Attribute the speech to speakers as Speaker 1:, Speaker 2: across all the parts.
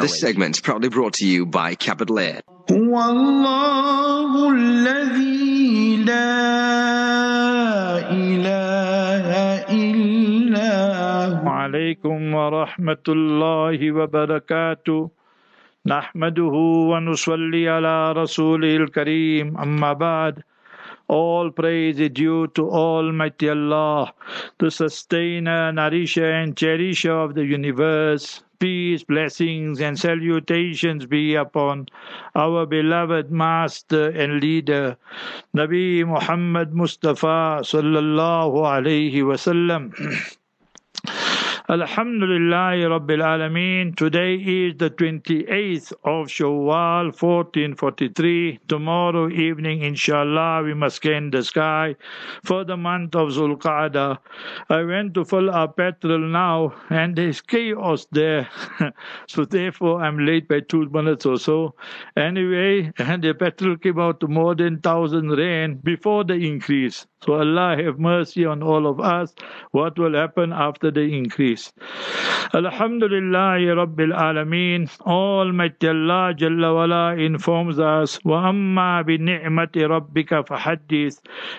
Speaker 1: This segment proudly brought to you by Capital Air.
Speaker 2: هو الله الذي لا إله إلا هو
Speaker 3: عليكم ورحمة الله وبركاته نحمده ونصلي على رسوله الكريم أما بعد all praise is due to Almighty Allah, the sustainer, nourisher, and cherisher of the universe. Peace, blessings, and salutations be upon our beloved Master and Leader, Nabi Muhammad Mustafa sallallahu alaihi wasallam. Alhamdulillah Rabbil Alameen. Today is the 28th of Shawwal 1443. Tomorrow evening, inshallah, we must gain the sky for the month of Zulqa'dah. I went to fill up petrol now and there's chaos there. so therefore, I'm late by two minutes or so. Anyway, and the petrol came out more than 1,000 rand before the increase. So Allah have mercy on all of us. What will happen after the increase? Alhamdulillah Rabbil Alameen. Almighty Allah Jalla wala informs us, Wa amma bi ni'mati rabbika.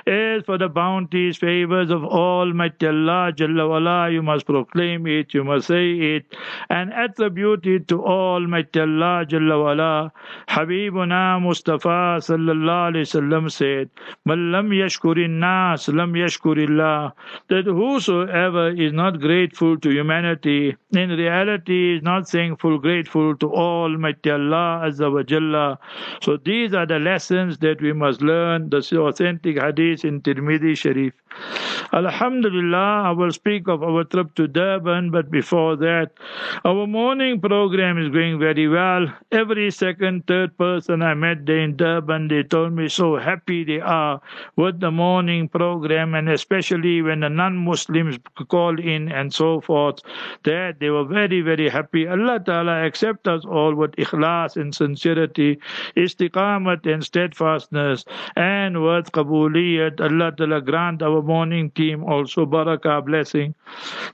Speaker 3: As for the bounties, favors of Almighty Allah Jalla wala, you must proclaim it, you must say it, and attribute it to Almighty Allah Jalla wala. Habibuna Mustafa Sallallahu Alaihi Wasallam said, Man lam yashkurin nas lam yashkurillah, that whosoever is not grateful to humanity, in reality is not thankful, grateful to Almighty Allah Azza wa Jalla. So these are the lessons that we must learn, the authentic hadith in Tirmidhi Sharif. Alhamdulillah, I will speak of our trip to Durban, but before that, our morning program is going very well. Every second, third person I met there in Durban, they told me so happy they are with the morning program, and especially when the non-Muslims call in and so forth, that they were very, very happy. Allah Ta'ala accept us all with ikhlas and sincerity, istiqamat and steadfastness, and with qabuliyat. Allah Ta'ala grant our morning team also barakah blessing.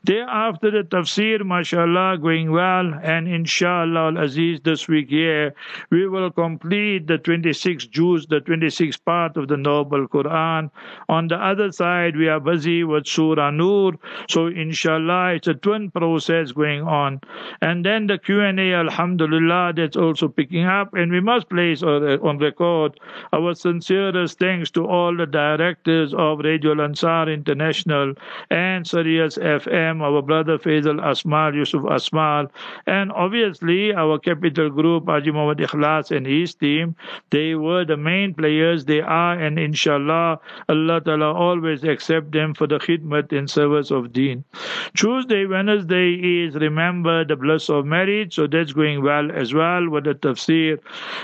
Speaker 3: Thereafter the tafsir, mashallah, going well, and inshallah al-aziz this week here, we will complete the 26 juz, the 26th part of the noble Quran. On the other side, we are busy with Surah Nur, so inshallah it's a twin process going on. And then the Q&A, alhamdulillah, that's also picking up, and we must place on record our sincerest thanks to all the directors of Radio Ansar International and Sirius FM, our brother Faisal Asmal, Yusuf Asmal, and obviously our capital group, Haji Ikhlas and his team. They were the main players, they are, and inshallah, Allah Ta'ala always accept them for the khidmat in service of deen. Tuesday, Wednesday is remember the bliss of marriage, so that's going well as well with the tafsir.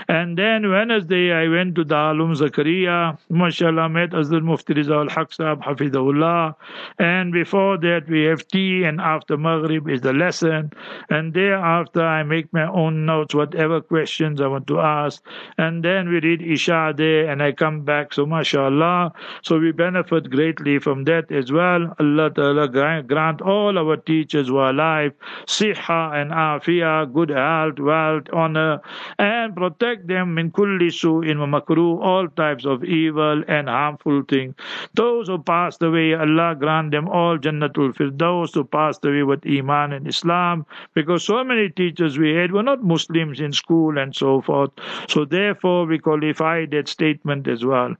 Speaker 3: And then Wednesday, I went to the Alum Zakaria, mashallah, met Azul Mufti Riza al Hafidahullah. And before that, we have tea, and after Maghrib is the lesson. And thereafter, I make my own notes, whatever questions I want to ask. And then we read Isha there, and I come back. So, mashallah. So, we benefit greatly from that as well. Allah Ta'ala grant all our teachers who are alive siha and afia, good health, wealth, honor, and protect them in kulli in makruh, all types of evil and harmful things. Those who passed away, Allah grant them all Jannatul Firdaus who passed away with Iman and Islam, because so many teachers we had were not Muslims in school and so forth. So therefore we qualify that statement as well.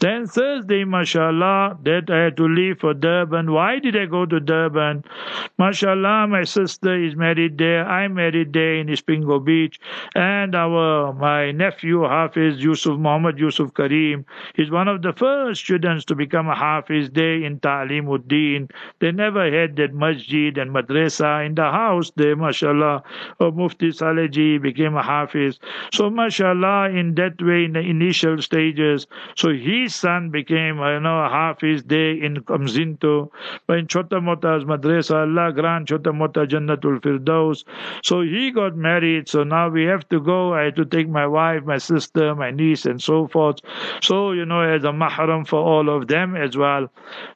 Speaker 3: Then Thursday, mashallah, that I had to leave for Durban. Why did I go to Durban? Mashallah, my sister is married there. I'm married there in Isipingo Beach. And our my nephew, Hafiz Yusuf Muhammad Yusuf Kareem, is one of the first students to become a Hafiz there in Ta'limuddin. They never had that masjid and madrasa in the house there, mashallah. Of Mufti Saleji became a Hafiz. So, mashallah, in that way, in the initial stages, so So his son became, you know, half his day in Kamzinto, in Chota Madrasa, Allah grant Chota Mota Jannatul Firdaus. So he got married. So now we have to go. I had to take my wife, my sister, my niece, and so forth. So, you know, as a mahram for all of them as well.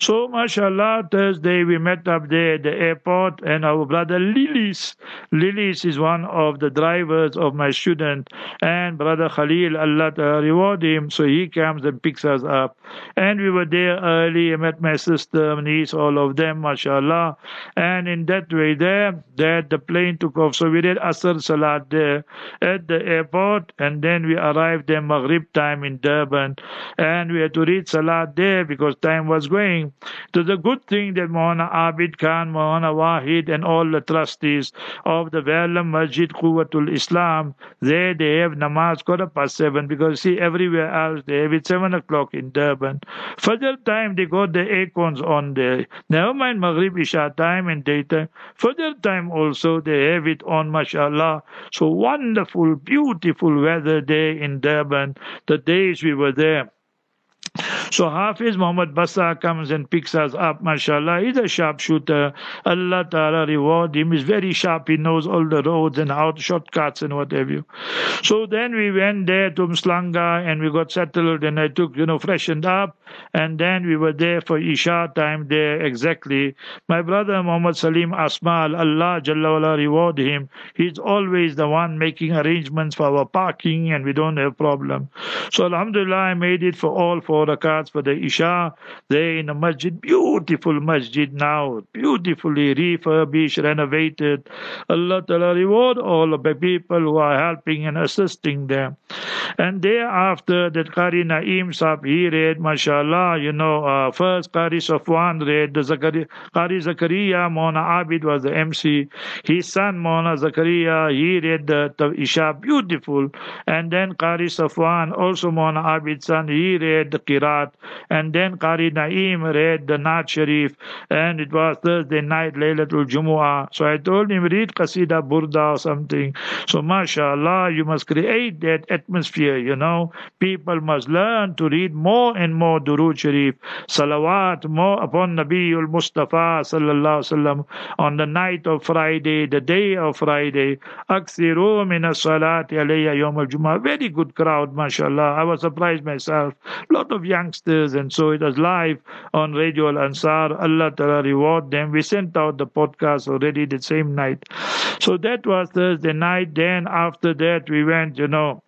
Speaker 3: So, mashallah, Thursday we met up there at the airport, and our brother Lilis, Lilis is one of the drivers of my student, and brother Khalil, Allah reward him. So he comes and picks us up. And we were there early. I met my sister, niece, all of them, mashallah. And in that way there, that the plane took off. So we did Asr Salat there at the airport, and then we arrived there Maghrib time in Durban, and we had to read Salat there because time was going. So the good thing that Mohana Abid Khan, Mohana Wahid, and all the trustees of the Velam Masjid Quwwatul Islam, there they have namaz quarter past seven because see everywhere else they have it seven o'clock in Durban. Fajr time they got the acorns on there. Never mind Maghrib Isha time and daytime. Fajr time also they have it on mashallah. So wonderful, beautiful weather there in Durban. The days we were there. So Hafiz Muhammad Basa comes and picks us up, mashallah. He's a sharpshooter. Allah Ta'ala reward him. He's very sharp. He knows all the roads and how shortcuts and what have you. So then we went there to Umhlanga and we got settled and I took, you know, freshened up. And then we were there for Isha time there exactly. My brother Muhammad Salim Asmal, Allah Jalla reward him. He's always the one making arrangements for our parking and we don't have problem. So Alhamdulillah, I made it for all four rakats for the Isha. There in the masjid, beautiful masjid now, beautifully refurbished, renovated. Allah Ta'ala reward all of the people who are helping and assisting them. And thereafter, that Qari Naim Sahib, he read, mashallah, you know, uh, first Qari Safwan read, the Zakari, Qari Zakaria, Mona Abid was the MC. His son, Mona Zakaria, he read the, the Isha, beautiful. And then Qari Safwan, also Mona Abid's son, he read the Kirat. And then Qari Naim read the Naat Sharif. And it was Thursday night, Laylatul Jumu'ah. So I told him, read Qasida Burda or something. So, mashallah, you must create that atmosphere, you know. People must learn to read more and more Durood Sharif, salawat, more upon Nabiul Mustafa sallallahu sallam on the night of Friday, the day of Friday. Aksiru min as-salat alayya yawm al-Jumu'ah. Very good crowd, mashallah. I was surprised myself. Lot of youngsters, and so it was live on Radio Al Ansar. Allah Ta'ala reward them. We sent out the podcast already the same night. So that was Thursday night. Then after that, we went, you know,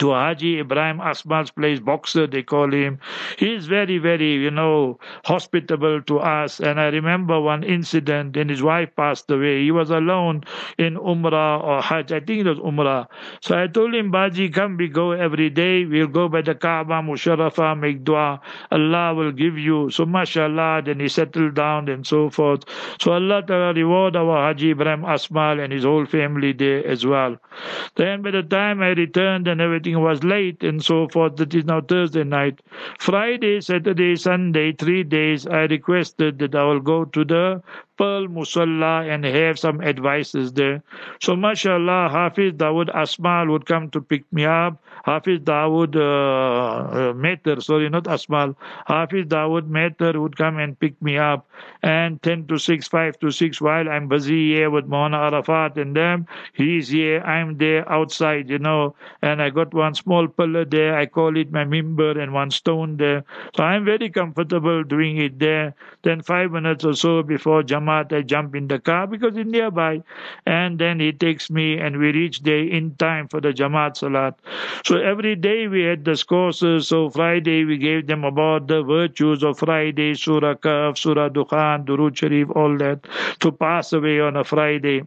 Speaker 3: to Haji Ibrahim Asmal's place, boxer they call him. He's very, very, you know, hospitable to us. And I remember one incident, and his wife passed away. He was alone in Umrah or Hajj. I think it was Umrah. So I told him, Baji, come, we go every day. We'll go by the Kaaba, Musharafa, make dua. Allah will give you. So mashallah, then he settled down and so forth. So Allah Ta'ala reward our Haji Ibrahim Asmal and his whole family there as well. Then by the time I returned and everything was late and so forth, that is now Thursday night. Friday, Saturday, Sunday, three days, I requested that I will go to the Pearl Musalla and have some advices there. So, mashallah, Hafiz Dawood Asmal would come to pick me up. Hafiz Dawood uh, uh, sorry, not Asmal. Hafiz Dawood Meter would come and pick me up. And 10 to 6, 5 to 6, while I'm busy here with Mona Arafat and them, he's here, I'm there outside, you know. And I got one small pillar there, I call it my member, and one stone there. So I'm very comfortable doing it there. Then five minutes or so before I jump in the car because it's nearby. And then he takes me and we reach there in time for the Jamaat Salat. So every day we had the courses. So Friday we gave them about the virtues of Friday, Surah Kahf, Surah Dukhan, Durood Sharif, all that to pass away on a Friday.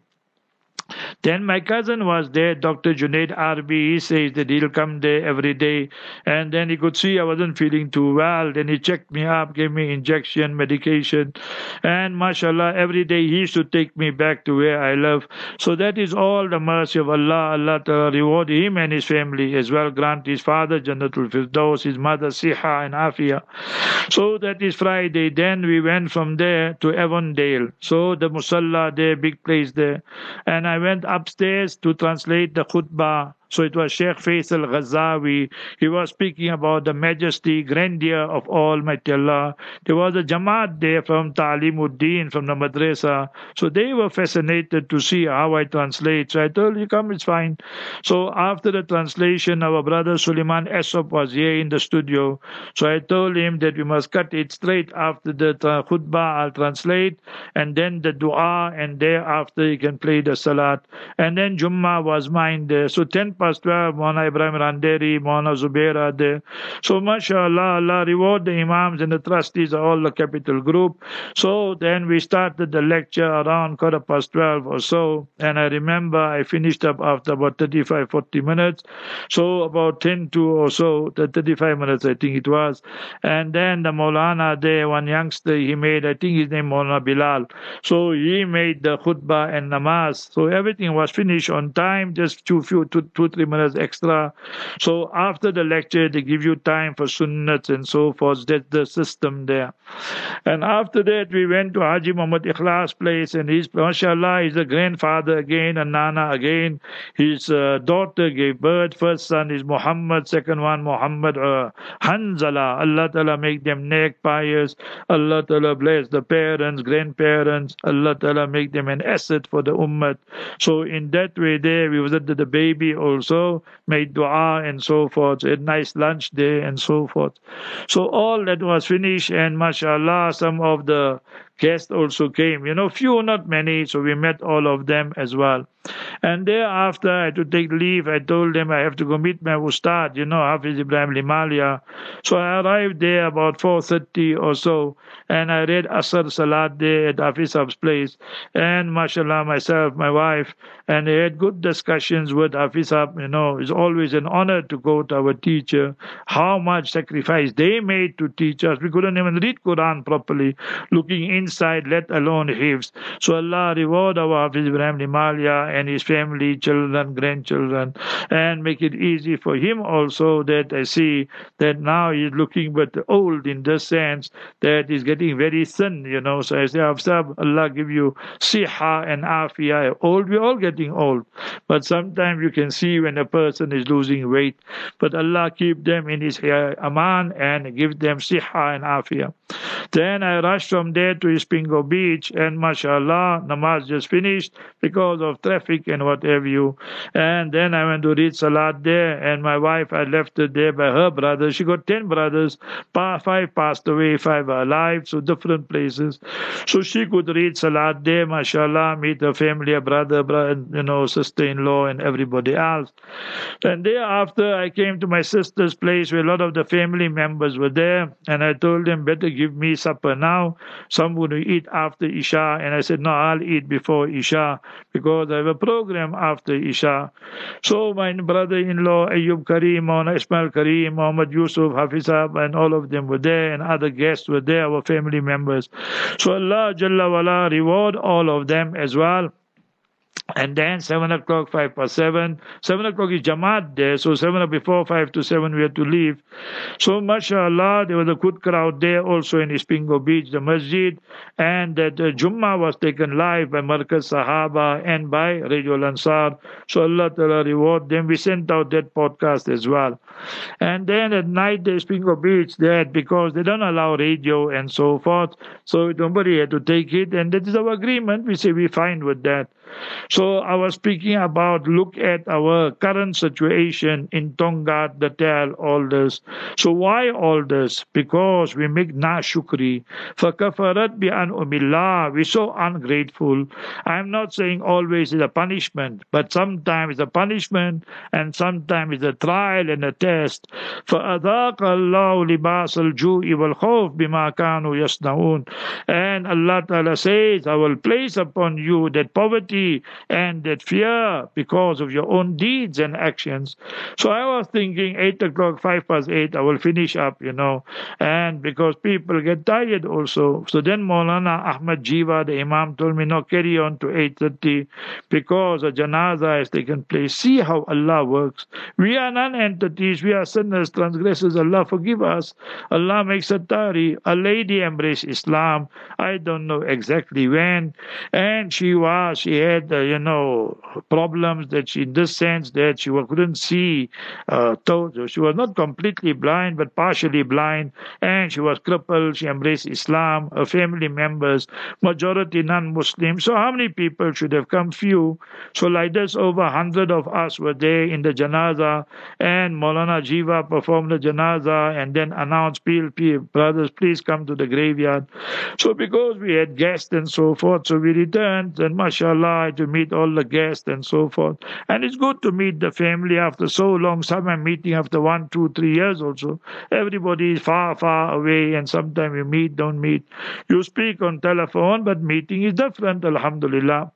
Speaker 3: Then my cousin was there, Dr. Junaid Arbi. He says that he'll come there every day. And then he could see I wasn't feeling too well. Then he checked me up, gave me injection, medication. And mashallah, every day he used to take me back to where I live. So that is all the mercy of Allah. Allah to reward him and his family as well. Grant his father Jannatul Firdaus, his mother Siha and Afia. So that is Friday. Then we went from there to Avondale. So the Musalla there, big place there. And I went upstairs to translate the khutbah So it was Sheikh Faisal Ghazawi. He was speaking about the majesty, grandeur of Almighty Allah. There was a Jamaat there from Ta'limuddin, from the madrasa. So they were fascinated to see how I translate. So I told you, come, it's fine. So after the translation, our brother Suleiman Esop was here in the studio. So I told him that we must cut it straight after the khutbah. I'll translate and then the dua and thereafter you can play the salat. And then Jummah was mine there. So 10 past 12, Mona Ibrahim Randeri, Mona Zubaira there. So mashallah, Allah reward the imams and the trustees of all the capital group. So then we started the lecture around quarter past 12 or so. And I remember I finished up after about 35, 40 minutes. So about 10 to or so, 35 minutes I think it was. And then the Maulana there, one youngster, he made, I think his name Maulana Bilal. So he made the khutbah and namaz. So everything was finished on time, just two, few, two, two, three minutes extra. So after the lecture, they give you time for sunnats and so forth. That's the system there. And after that, we went to Haji Muhammad Ikhlas place, and he's, mashallah, he's a grandfather again, a nana again. His uh, daughter gave birth. First son is Muhammad, second one, Muhammad uh, Hanzala. Allah Ta'ala make them neck pious. Allah Ta'ala bless the parents, grandparents. Allah Ta'ala make them an asset for the ummah. So in that way, there we visited the baby also, made dua and so forth. A nice lunch day and so forth. So all that was finished, and mashallah, some of the guests also came. You know, few, not many. So we met all of them as well. And thereafter, I had to take leave. I told them I have to go meet my ustad, you know, Hafiz Ibrahim Limalia. So I arrived there about 4.30 or so, and I read Asr Salat there at Hafiz's place. And mashallah, myself, my wife, and they had good discussions with Hafiz You know, it's always an honor to go to our teacher. How much sacrifice they made to teach us. We couldn't even read Quran properly, looking inside, let alone Hifz. So Allah reward our Hafiz Ibrahim Limalia and his family, children, grandchildren, and make it easy for him also that I see that now he's looking but old in the sense that he's getting very thin, you know. So I say, Allah give you siha and afiyah. Old, we're all getting old. But sometimes you can see when a person is losing weight. But Allah keep them in His eh, aman and give them siha and afiyah. Then I rushed from there to Isipingo Beach and mashallah, namaz just finished because of traffic and what have you. And then I went to read Salat there, and my wife, I left her there by her brother. She got 10 brothers, five passed away, five are alive, so different places. So she could read Salat there, mashallah, meet her family, a brother, brother you know, sister in law, and everybody else. And thereafter, I came to my sister's place where a lot of the family members were there, and I told them, better give me supper now. Some would eat after Isha, and I said, no, I'll eat before Isha because I have a program after Isha. So my brother-in-law Ayub Karim, Ismail Karim, Muhammad Yusuf, Hafizab, and all of them were there, and other guests were there, our family members. So Allah Jalla wala reward all of them as well. And then seven o'clock, five past seven. Seven o'clock is Jamaat there, so seven before five to seven we had to leave. So mashallah, there was a good crowd there also in Isipingo Beach, the masjid, and that uh, was taken live by Markaz Sahaba and by Radio Ansar. So Allah Ta'ala reward them. We sent out that podcast as well. And then at night, the Isipingo Beach, there because they don't allow radio and so forth, so nobody had to take it, and that is our agreement. We say we fine with that. So I was speaking about look at our current situation in Tonga, the Tal, all this. So why all this? Because we make nashukri. فَكَفَرَتْ بِأَنْعُمِ اللَّهِ We're so ungrateful. I'm not saying always it's a punishment, but sometimes it's a punishment and sometimes it's a trial and a test. فَأَذَاقَ اللَّهُ لِبَاسَ الْجُوءِ وَالْخَوْفِ بِمَا كَانُوا يَصْنَعُونَ And Allah Ta'ala says, I will place upon you that poverty and that fear because of your own deeds and actions. So I was thinking, 8 o'clock, 5 past 8, I will finish up, you know, and because people get tired also. So then Maulana Ahmad Jiva, the Imam, told me, no, carry on to 8.30 because a janaza has taken place. See how Allah works. We are non-entities, we are sinners, transgressors. Allah forgive us. Allah makes a tari. A lady embraced Islam. I don't know exactly when. And she was, she had, uh, you know, problems that she, in this sense, that she couldn't see. Uh, she was not completely blind, but partially blind, and she was crippled. She embraced Islam. Her family members, majority non-Muslim. So how many people should have come? Few. So like this, over hundred of us were there in the janaza, and Maulana Jiva performed the janaza, and then announced, "PLP brothers, please come to the graveyard." So because we had guests and so forth, so we returned, and mashallah, to meet all the guests and so forth. And it's good to meet the family after so long. Some meeting after one, two, three years also. Everybody is far, far away, and sometimes you meet, don't meet. You speak on telephone, but meeting is different, alhamdulillah.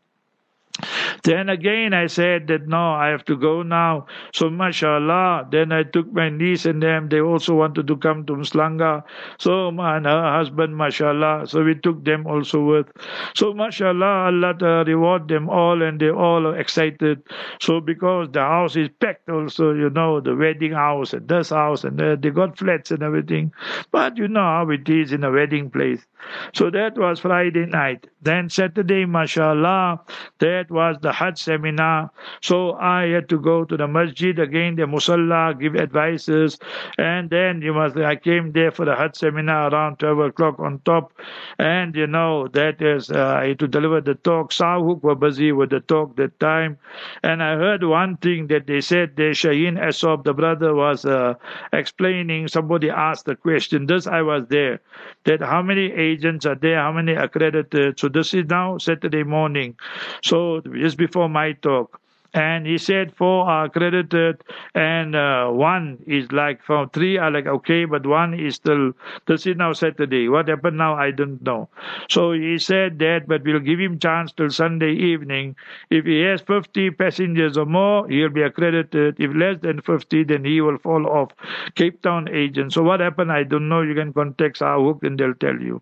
Speaker 3: Then again, I said that no, I have to go now. So, mashallah, then I took my niece and them. They also wanted to come to Umhlanga. So, and her husband, mashallah. So, we took them also with. So, mashallah, Allah reward them all, and they all are excited. So, because the house is packed also, you know, the wedding house and this house, and uh, they got flats and everything. But you know how it is in a wedding place. So, that was Friday night. Then, Saturday, mashallah, that was the Hajj seminar. So I had to go to the masjid again, the musalla, give advices, and then you must. I came there for the Hajj seminar around twelve o'clock on top, and you know that is uh, I had to deliver the talk. SAHUC were busy with the talk that time, and I heard one thing that they said. The Shaheen Asob, the brother, was uh, explaining. Somebody asked the question. This I was there. That how many agents are there? How many accredited? So this is now Saturday morning. So just before my talk and he said four are accredited and uh, one is like from three are like okay but one is still this is now saturday what happened now? I don't know. So he said that but we'll give him chance till sunday evening. If he has 50 passengers or more he'll be accredited. If less than 50 then he will fall off. Cape town agent. So what happened? I don't know. You can contact SAHUC and they'll tell you.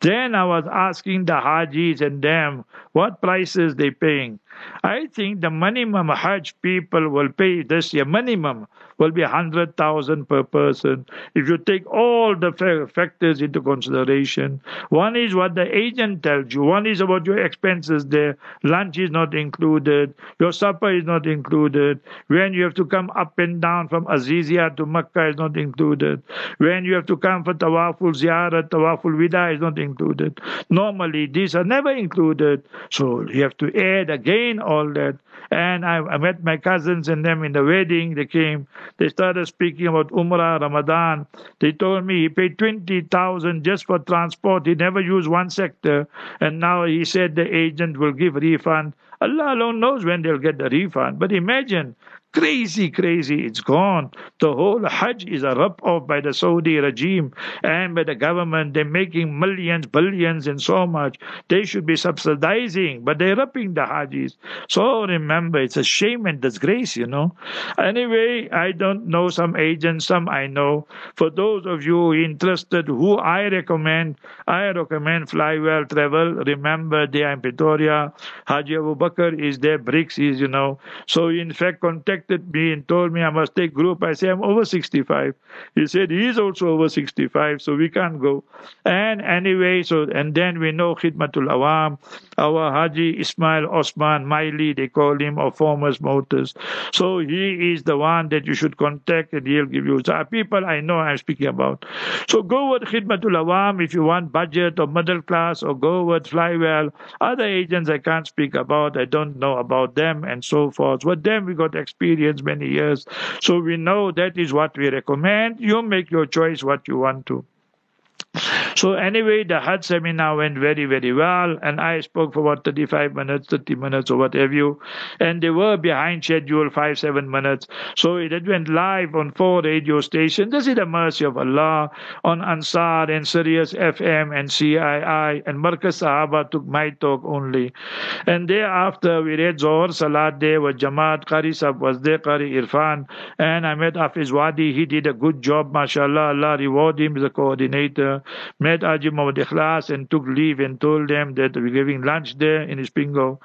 Speaker 3: Then i was asking the hajis and them what prices they paying I think the minimum Hajj people will pay this year, minimum will be 100,000 per person. If you take all the factors into consideration, one is what the agent tells you, one is about your expenses there. Lunch is not included, your supper is not included. When you have to come up and down from Azizia to Makkah is not included. When you have to come for Tawaful Ziyarat, Tawaful Wida is not included. Normally, these are never included. So you have to add again all that. And I, I met my cousins and them in the wedding. They came. They started speaking about Umrah, Ramadan. They told me he paid 20,000 just for transport. He never used one sector. And now he said the agent will give refund. Allah alone knows when they'll get the refund. But imagine crazy, crazy. It's gone. The whole Hajj is a rip off by the Saudi regime and by the government. They're making millions, billions, and so much. They should be subsidizing, but they're ripping the Hajis. So remember, it's a shame and disgrace, you know. Anyway, I don't know some agents, some I know. For those of you interested, who I recommend, I recommend Flywell Travel. Remember, they are in Pretoria. Haji Abu Bakr is there, BRICS is, you know. So in fact, contact me and told me I must take group. I say I'm over 65. He said he's also over 65, so we can't go. And anyway, so and then we know Khidmatul Awam, our Haji Ismail Osman Miley, they call him, of Formers Motors. So he is the one that you should contact and he'll give you. So people I know I'm speaking about. So go with Khidmatul Awam if you want budget or middle class, or go with Flywell. Other agents I can't speak about. I don't know about them and so forth. With them we got experience experience many years. So we know that is what we recommend. You make your choice what you want to. So anyway, the Hajj seminar went very, very well, and I spoke for about 35 minutes, 30 minutes, or what have you, and they were behind schedule, five, seven minutes. So it went live on four radio stations. This is the mercy of Allah on Ansar and Sirius FM and CII, and Markaz Sahaba took my talk only. And thereafter, we read Zohar Salat there with Jamaat, Qari Sahab was there, Qari Irfan, and I met Hafiz Wadi. He did a good job, mashallah. Allah reward him as a coordinator. Met Haji Muhammad Ikhlas and took leave and told them that we're giving lunch there in Isipingo.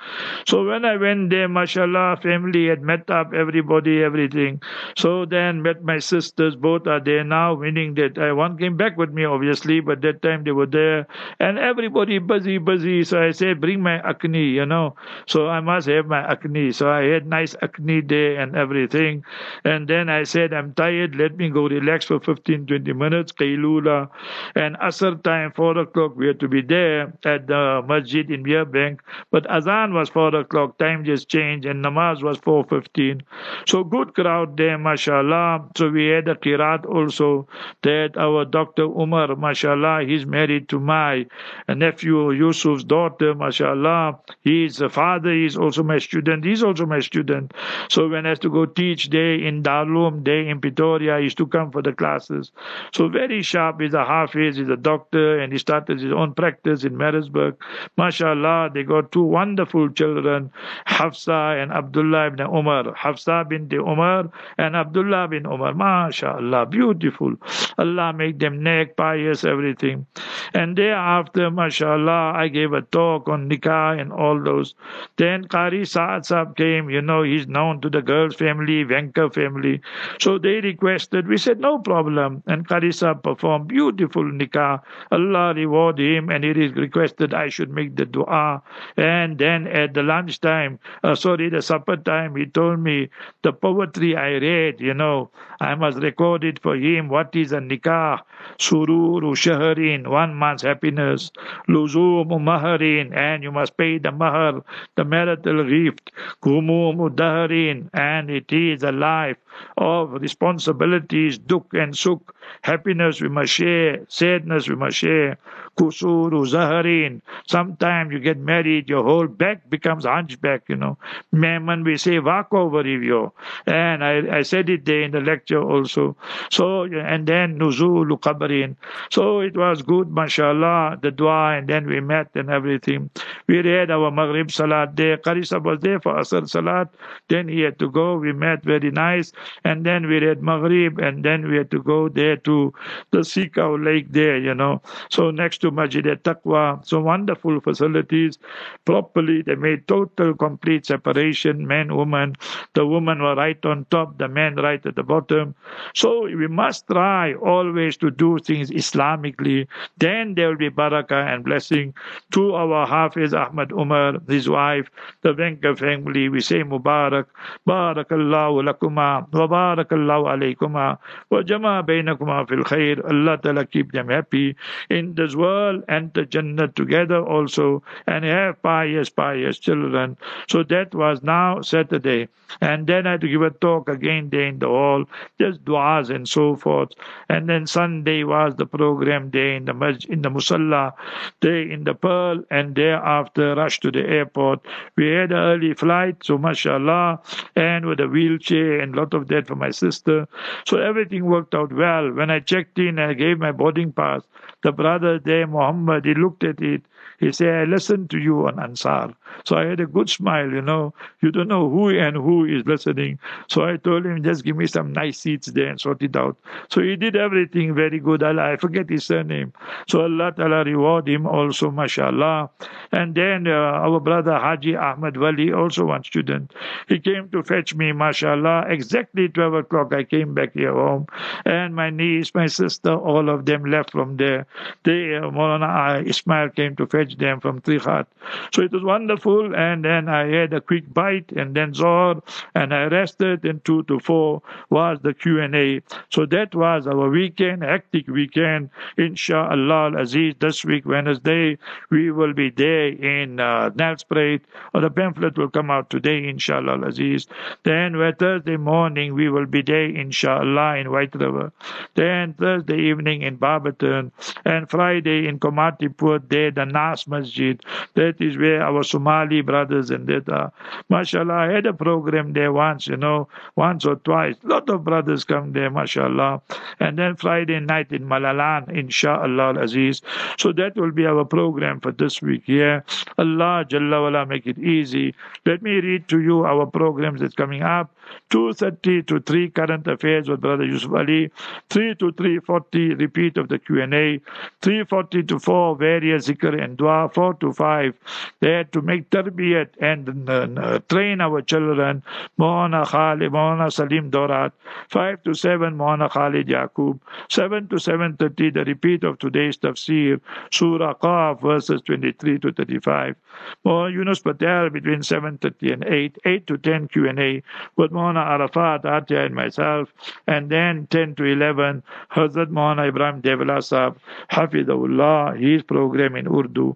Speaker 3: So when I went there, mashallah, family had met up, everybody, everything. So then met my sisters, both are there now, meaning that uh, one came back with me, obviously, but that time they were there. And everybody busy, busy. So I said, bring my akni, you know. So I must have my akni. So I had nice akni there and everything. And then I said, I'm tired, let me go relax for 15, 20 minutes, Kailula. And Asr time, 4 o'clock, we had to be there at the masjid in Bank. But Azan was 4 o'clock, time just changed, and Namaz was 4.15. So good crowd there, mashallah. So we had a kirat also that our Dr. Umar, mashallah, he's married to my nephew Yusuf's daughter, mashallah. His father is also my student. He's also my student. So when I have to go teach there in Darulum, there in Pretoria, he used to come for the classes. So very sharp. He's a hafiz, he's a doctor, and he started his own practice in Maritzburg. MashaAllah, they got two wonderful children, Hafsa and Abdullah ibn Umar. Hafsa bin Umar and Abdullah bin Umar. MashaAllah, beautiful. Allah make them neck, pious, everything. And thereafter, MashaAllah, I gave a talk on nikah and all those. Then Qari Saad came, you know, he's known to the girl's family, Venka family. So they requested, we said, no problem. And Qari Saab performed beautiful nikah. Allah reward him and he requested I should make the dua. And then at the lunchtime, uh, sorry, the supper time, he told me the poetry I read, you know, I must record it for him. What is a nikah? Sururu shaharin, one month's happiness. Luzum maharin, and you must pay the mahar, the marital gift. Kumum daharin, and it is a life of responsibilities, duk and suk. Happiness we must share, sadness we share. Kusuru zaharin. Sometimes you get married, your whole back becomes hunchback, you know. Memon, we say over review. And I, I said it there in the lecture also. So, and then nuzulu qabrin. So it was good, mashallah, the dua, and then we met and everything. We read our Maghrib Salat there. Qarisa was there for Asr Salat. Then he had to go. We met very nice. And then we read Maghrib, and then we had to go there to the Sikau Lake there, you know. So next to Masjid Taqwa. So wonderful facilities. Properly, they made total, complete separation, man, woman. The woman were right on top, the men right at the bottom. So we must try always to do things Islamically. Then there will be barakah and blessing. To our Hafiz Ahmad Umar, his wife, the Venka family, we say Mubarak, Barakallahu lakuma, wa barakallahu alaykuma, wa jama bainakuma fil khair. Allah Ta'ala keep them happy in this world and the Jannah together also and have pious, pious children. So that was now Saturday. And then I had to give a talk again day in the hall, just du'as and so forth. And then Sunday was the program day in the in the Musalla, day in the Pearl, and thereafter rush to the airport. We had an early flight, so mashallah, and with a wheelchair and lot of that for my sister. So everything worked out well. When I checked in, I gave my boarding pass. The brother there, Muhammad, he looked at it he said, I listened to you on Ansar. So I had a good smile, you know. You don't know who and who is listening. So I told him, just give me some nice seats there and sort it out. So he did everything very good. Allah, I forget his surname. So Allah Ta'ala reward him also, mashallah. And then uh, our brother Haji Ahmad Wali, also one student, he came to fetch me, mashallah. Exactly 12 o'clock, I came back here home. And my niece, my sister, all of them left from there. They, uh, Maulana uh, Ismail came to fetch them from Trichardt. So it was wonderful. And then I had a quick bite and then Zohar and I rested. And two to four was the Q&A. So that was our weekend, hectic weekend. Inshallah Aziz, this week, Wednesday, we will be there in uh, Nelspruit. Or the pamphlet will come out today, inshallah Aziz. Then Thursday morning, we will be there, inshallah, in White River. Then Thursday evening in Barberton. And Friday in Komatipoort, there the Nas Masjid. That is where our Somali brothers and that are. MashaAllah, I had a program there once, you know, once or twice. Lot of brothers come there, MashaAllah. And then Friday night in Malelane, inshallah Aziz. So that will be our program for this week here. Allah Jalla wala make it easy. Let me read to you our programs that's coming up. 2.30 to 3 current affairs with Brother Yusuf Ali, 3 to 3.40 repeat of the Q&A, 3.40 to 4 various zikr and dua, 4 to 5 They had to make tarbiyat and uh, train our children, Mohana Khalid, Mohana Salim Dorat, 5 to 7 Mohana Khalid Yaqub, 7 to 7.30 the repeat of today's tafsir, Surah Qaf verses 23 to 35, Mohana Yunus Patel between 7.30 and 8, 8 to 10 Q&A with Mohana Arafat, Atya and myself, and then 10 to 11 Hazrat Mohana Ibrahim Devla Sahab, his program in Urdu.